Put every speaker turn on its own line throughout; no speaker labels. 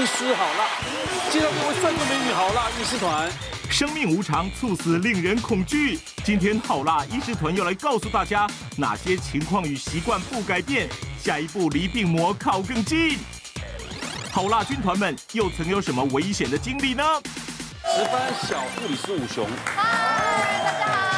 医师好辣，介绍各位帅哥美女好辣医师团。
生命无常，猝死令人恐惧。今天好辣医师团要来告诉大家，哪些情况与习惯不改变，下一步离病魔靠更近。好辣军团们又曾有什么危险的经历呢？
值班小护理师武雄。
嗨，大家好。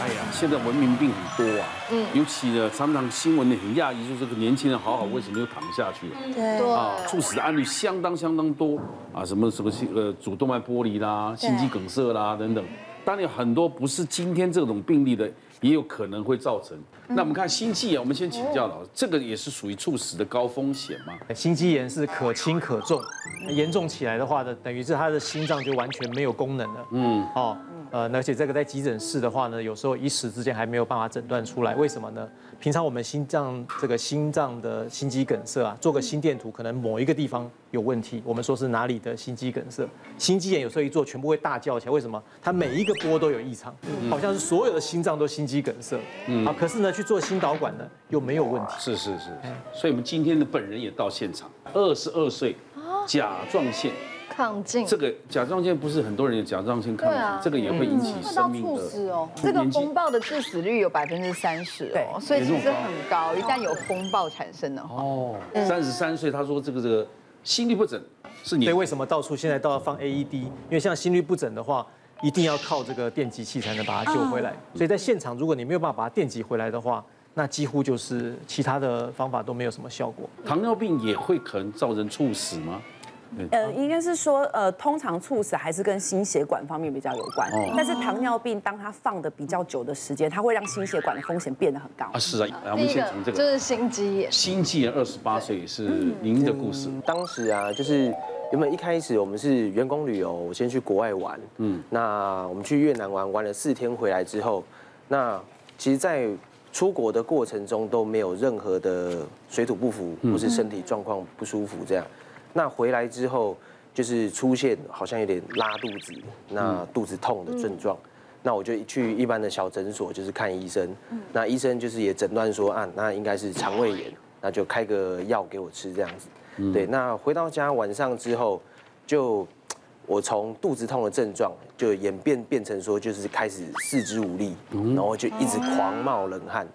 哎呀，现在文明病很多啊，嗯，尤其呢，常常新闻很讶异，说这个年轻人好好，为什么又躺下去了？
对
啊，猝死的案例相当相当多啊，什么什么心呃，主动脉剥离啦，心肌梗塞啦等等。当然有很多不是今天这种病例的，也有可能会造成。那我们看心肌炎，我们先请教老师，这个也是属于猝死的高风险吗？
心肌炎是可轻可重，严重起来的话呢，等于是他的心脏就完全没有功能了。嗯，哦，呃，而且这个在急诊室的话呢，有时候一时之间还没有办法诊断出来，为什么呢？平常我们心脏这个心脏的心肌梗塞啊，做个心电图，可能某一个地方有问题，我们说是哪里的心肌梗塞。心肌炎有时候一做，全部会大叫起来，为什么？它每一个波都有异常，好像是所有的心脏都心肌梗塞。嗯，啊，可是呢，去做心导管呢又没有问题。
是是是，所以我们今天的本人也到现场，二十二岁，甲状腺。
亢进，
这个甲状腺不是很多人有甲状腺亢进，啊、这个也会引起生命的。
猝、嗯、哦，这个风暴的致死率有百分之三十哦，所以其实很高。一旦有风暴产生的话，哦，
三十三岁，他说这个这个心律不整是你。
所以为什么到处现在都要放 AED？因为像心律不整的话，一定要靠这个电击器才能把它救回来。所以在现场，如果你没有办法把它电击回来的话，那几乎就是其他的方法都没有什么效果。
糖尿病也会可能造成猝死吗？
呃，应该是说，呃，通常猝死还是跟心血管方面比较有关。但是糖尿病，当它放的比较久的时间，它会让心血管的风险变得很高。啊，
是啊。来，我们先从这个，
就是心肌炎。
心肌炎，二十八岁是您的故事。
当时啊，就是原本一开始我们是员工旅游，我先去国外玩。嗯。那我们去越南玩，玩了四天回来之后，那其实，在出国的过程中都没有任何的水土不服，或是身体状况不舒服这样。那回来之后，就是出现好像有点拉肚子，那肚子痛的症状，那我就去一般的小诊所，就是看医生。那医生就是也诊断说啊，那应该是肠胃炎，那就开个药给我吃这样子。对，那回到家晚上之后，就我从肚子痛的症状就演变变成说，就是开始四肢无力，然后就一直狂冒冷汗，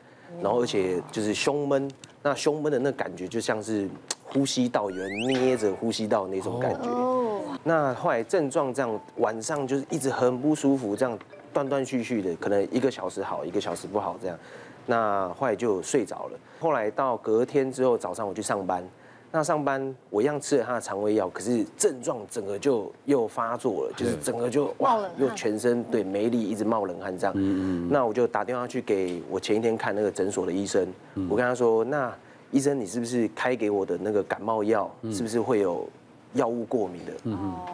然后而且就是胸闷，那胸闷的那感觉就像是。呼吸道有人捏着呼吸道那种感觉，哦那后来症状这样，晚上就是一直很不舒服，这样断断续续的，可能一个小时好，一个小时不好这样，那后来就睡着了。后来到隔天之后早上我去上班，那上班我一样吃了他的肠胃药，可是症状整个就又发作了，就是整个就哇又全身对没力，一直冒冷汗这样。嗯嗯。那我就打电话去给我前一天看那个诊所的医生，我跟他说那。医生，你是不是开给我的那个感冒药，是不是会有药物过敏的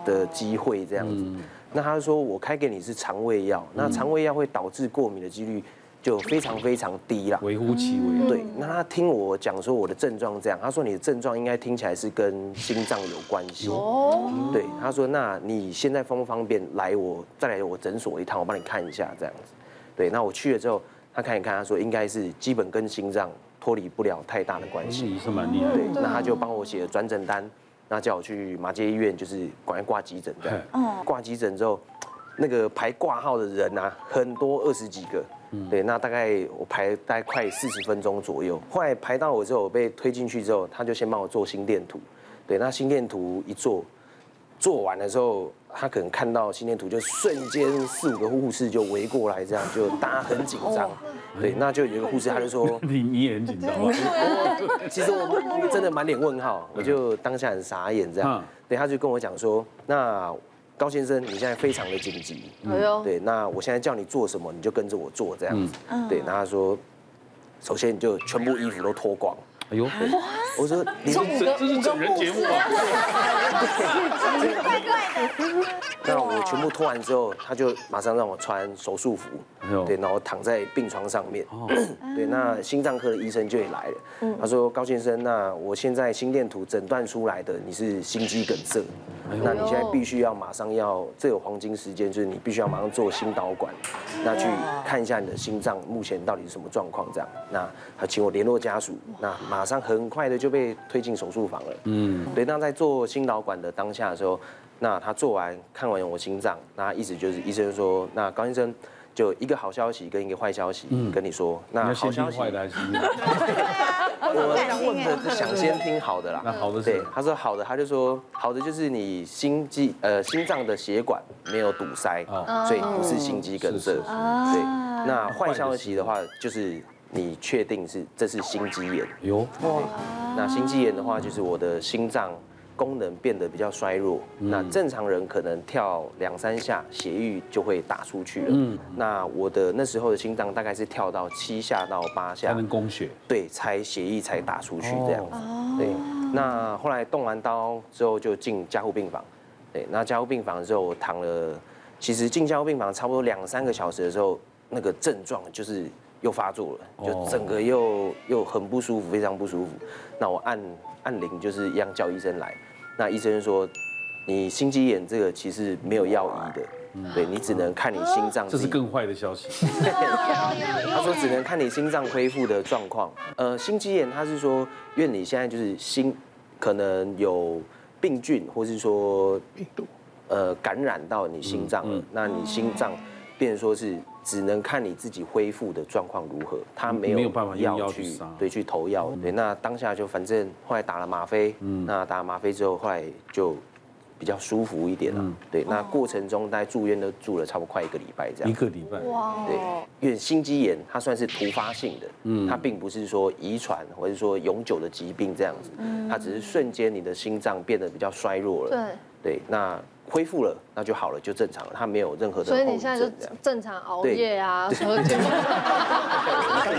的机会这样子？那他说我开给你是肠胃药，那肠胃药会导致过敏的几率就非常非常低啦，
微乎其微。
对，那他听我讲说我的症状这样，他说你的症状应该听起来是跟心脏有关系。哦。对，他说那你现在方不方便来我再来我诊所一趟，我帮你看一下这样子。对，那我去了之后，他看一看，他说应该是基本跟心脏。脱离不了太大的关系，
是蛮厉害。
对，那他就帮我写了转诊单，那叫我去马街医院，就是赶快挂急诊这样。嗯。挂急诊之后，那个排挂号的人啊，很多二十几个。嗯。对，那大概我排大概快四十分钟左右。后来排到我之后，我被推进去之后，他就先帮我做心电图。对，那心电图一做，做完的时候，他可能看到心电图，就瞬间四五个护士就围过来，这样就大家很紧张。对，那就有一个护士，他就说：“
你你也很紧张吗？”
其实我真的满脸问号，我就当下很傻眼这样。对，他就跟我讲说：“那高先生，你现在非常的紧急。对，那我现在叫你做什么，你就跟着我做这样子。对，那他说，首先你就全部衣服都脱光。哎呦，我说你
这这是整人节目吗！
怪怪的。那我全部脱完之后，他就马上让我穿手术服。对，然后躺在病床上面，对，那心脏科的医生就也来了，他说高先生，那我现在心电图诊断出来的你是心肌梗塞，那你现在必须要马上要，这有黄金时间，就是你必须要马上做心导管，那去看一下你的心脏目前到底是什么状况这样，那他请我联络家属，那马上很快的就被推进手术房了，嗯，对，那在做心导管的当下的时候。那他做完看完我心脏，那意思就是医生说，那高医生就一个好消息跟一个坏消息跟你说。那好消息，坏的还是？我这样问的是想先听好的啦。那好的对，他说好的，他就说好的就是你心肌呃心脏的血管没有堵塞，所以不是心肌梗塞。对，那坏消息的话就是你确定是这是心肌炎。哟，那心肌炎的话就是我的心脏。功能变得比较衰弱，那正常人可能跳两三下，血液就会打出去了。嗯，那我的那时候的心脏大概是跳到七下到八下才能供血，对，才血液才打出去这样子。对，那后来动完刀之后就进加护病房。对，那加护病房之后我躺了，其实进加护病房差不多两三个小时的时候，那个症状就是又发作了，就整个又又很不舒服，非常不舒服。那我按按铃就是一样叫医生来。那医生说，你心肌炎这个其实没有药医的，对，你只能看你心脏。
这是更坏的消息。
他说只能看你心脏恢复的状况。呃，心肌炎他是说，因为你现在就是心可能有病菌，或是说病毒，呃，感染到你心脏了，那你心脏变成说是。只能看你自己恢复的状况如何，他没有办法药去对去投药，对，那当下就反正后来打了吗啡，嗯，那打了吗啡之后，后来就比较舒服一点了，对，那过程中大概住院都住了差不多快一个礼拜这样，
一个礼拜，哇，
对，因为心肌炎它算是突发性的，嗯，它并不是说遗传或者说永久的疾病这样子，它只是瞬间你的心脏变得比较衰弱了，对，对，那。恢复了，那就好了，就正常了。他没有任何的。
所以你现在就正常熬夜啊，喝酒。
不可以？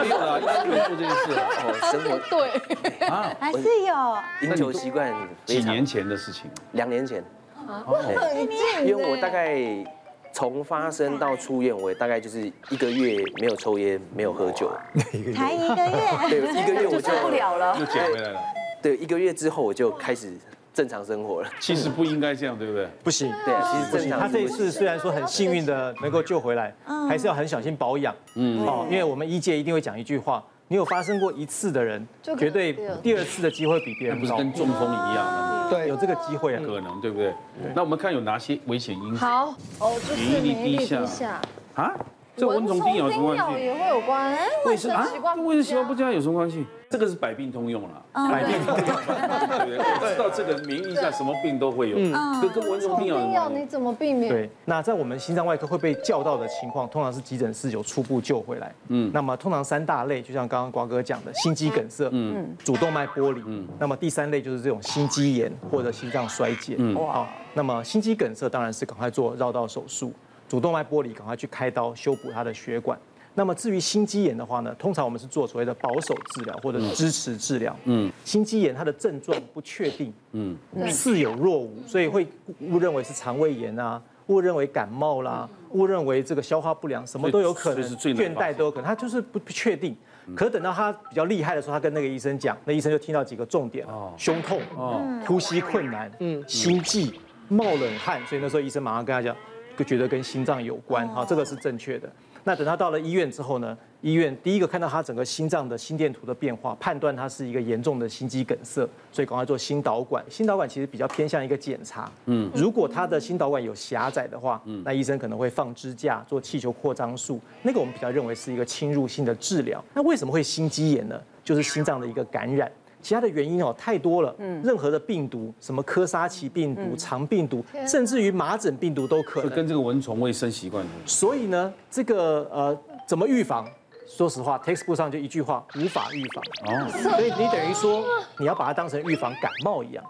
没有啦，没有做这件事哦，
生活对
啊，还是有。
饮酒习惯
几年前的事情，
两年前。因为我大概从发生到出院，我大概就是一个月没有抽烟，没有喝酒。
才一个月？
对，一个月我就
受不了了，
又捡回来了。
对，一个月之后我就开始。正常生活了，
其实不应该这样，对不对？
不行，
对，其实正常。
他这一次虽然说很幸运的能够救回来，还是要很小心保养。嗯，哦，因为我们医界一定会讲一句话：你有发生过一次的人，绝对第二次的机会比别人高。
不是跟中风一样的，
对，有这个机会啊，
可能，对不对？那我们看有哪些危险因素？
好，哦，就是免疫力低下。
啊，这蚊虫叮咬有什么关系？
也会有关，卫生习惯，
卫生习惯不佳有什么关系？这个是百病通用了，百病通用，知道这个名义下什么病都会有，嗯，跟跟蚊虫叮咬，
你怎么避免？
对，那在我们心脏外科会被叫到的情况，通常是急诊室有初步救回来，嗯，那么通常三大类，就像刚刚瓜哥讲的，心肌梗塞，嗯，主动脉剥离，嗯，那么第三类就是这种心肌炎或者心脏衰竭，嗯，好，那么心肌梗塞当然是赶快做绕道手术，主动脉剥离赶快去开刀修补他的血管。那么至于心肌炎的话呢，通常我们是做所谓的保守治疗或者是支持治疗。嗯，心肌炎它的症状不确定，嗯，似有若无，所以会误认为是肠胃炎啊，误认为感冒啦，误认为这个消化不良，什么都有可能，倦怠都有可能，他就是不不确定。可等到他比较厉害的时候，他跟那个医生讲，那医生就听到几个重点：胸痛，呼吸困难，嗯，心悸，冒冷汗。所以那时候医生马上跟他讲，就觉得跟心脏有关，好，这个是正确的。那等他到了医院之后呢？医院第一个看到他整个心脏的心电图的变化，判断他是一个严重的心肌梗塞，所以赶快做心导管。心导管其实比较偏向一个检查。嗯，如果他的心导管有狭窄的话，嗯，那医生可能会放支架做气球扩张术，那个我们比较认为是一个侵入性的治疗。那为什么会心肌炎呢？就是心脏的一个感染。其他的原因哦太多了，嗯，任何的病毒，什么科沙奇病毒、肠病毒，甚至于麻疹病毒都可能。
跟这个蚊虫卫生习惯。
所以呢，这个呃怎么预防？说实话，textbook 上就一句话，无法预防。哦。所以你等于说，你要把它当成预防感冒一样，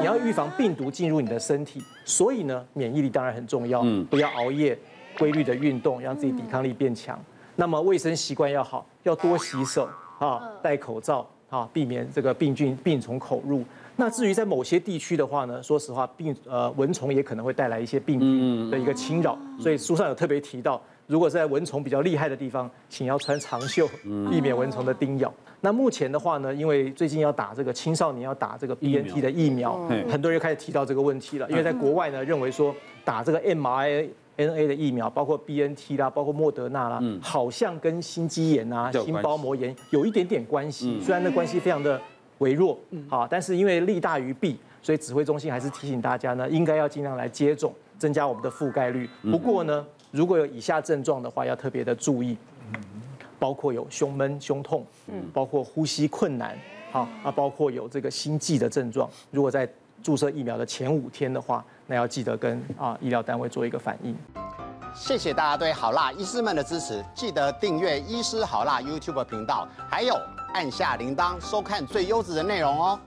你要预防病毒进入你的身体。所以呢，免疫力当然很重要，嗯，不要熬夜，规律的运动，让自己抵抗力变强。那么卫生习惯要好，要多洗手啊，戴口罩。啊，避免这个病菌、病从口入。那至于在某些地区的话呢，说实话，病呃蚊虫也可能会带来一些病菌的一个侵扰。所以书上有特别提到，如果是在蚊虫比较厉害的地方，请要穿长袖，避免蚊虫的叮咬。那目前的话呢，因为最近要打这个青少年要打这个 BNT 的疫苗，很多人又开始提到这个问题了。因为在国外呢，认为说打这个 mRNA 的疫苗，包括 BNT 啦，包括莫德纳啦，好像跟心肌炎啊、心包膜炎有一点点关系。虽然那关系非常的微弱，好，但是因为利大于弊，所以指挥中心还是提醒大家呢，应该要尽量来接种，增加我们的覆盖率。不过呢，如果有以下症状的话，要特别的注意。包括有胸闷、胸痛，嗯，包括呼吸困难，好啊，包括有这个心悸的症状。如果在注射疫苗的前五天的话，那要记得跟啊医疗单位做一个反应。
谢谢大家对好辣医师们的支持，记得订阅医师好辣 YouTube 频道，还有按下铃铛收看最优质的内容哦。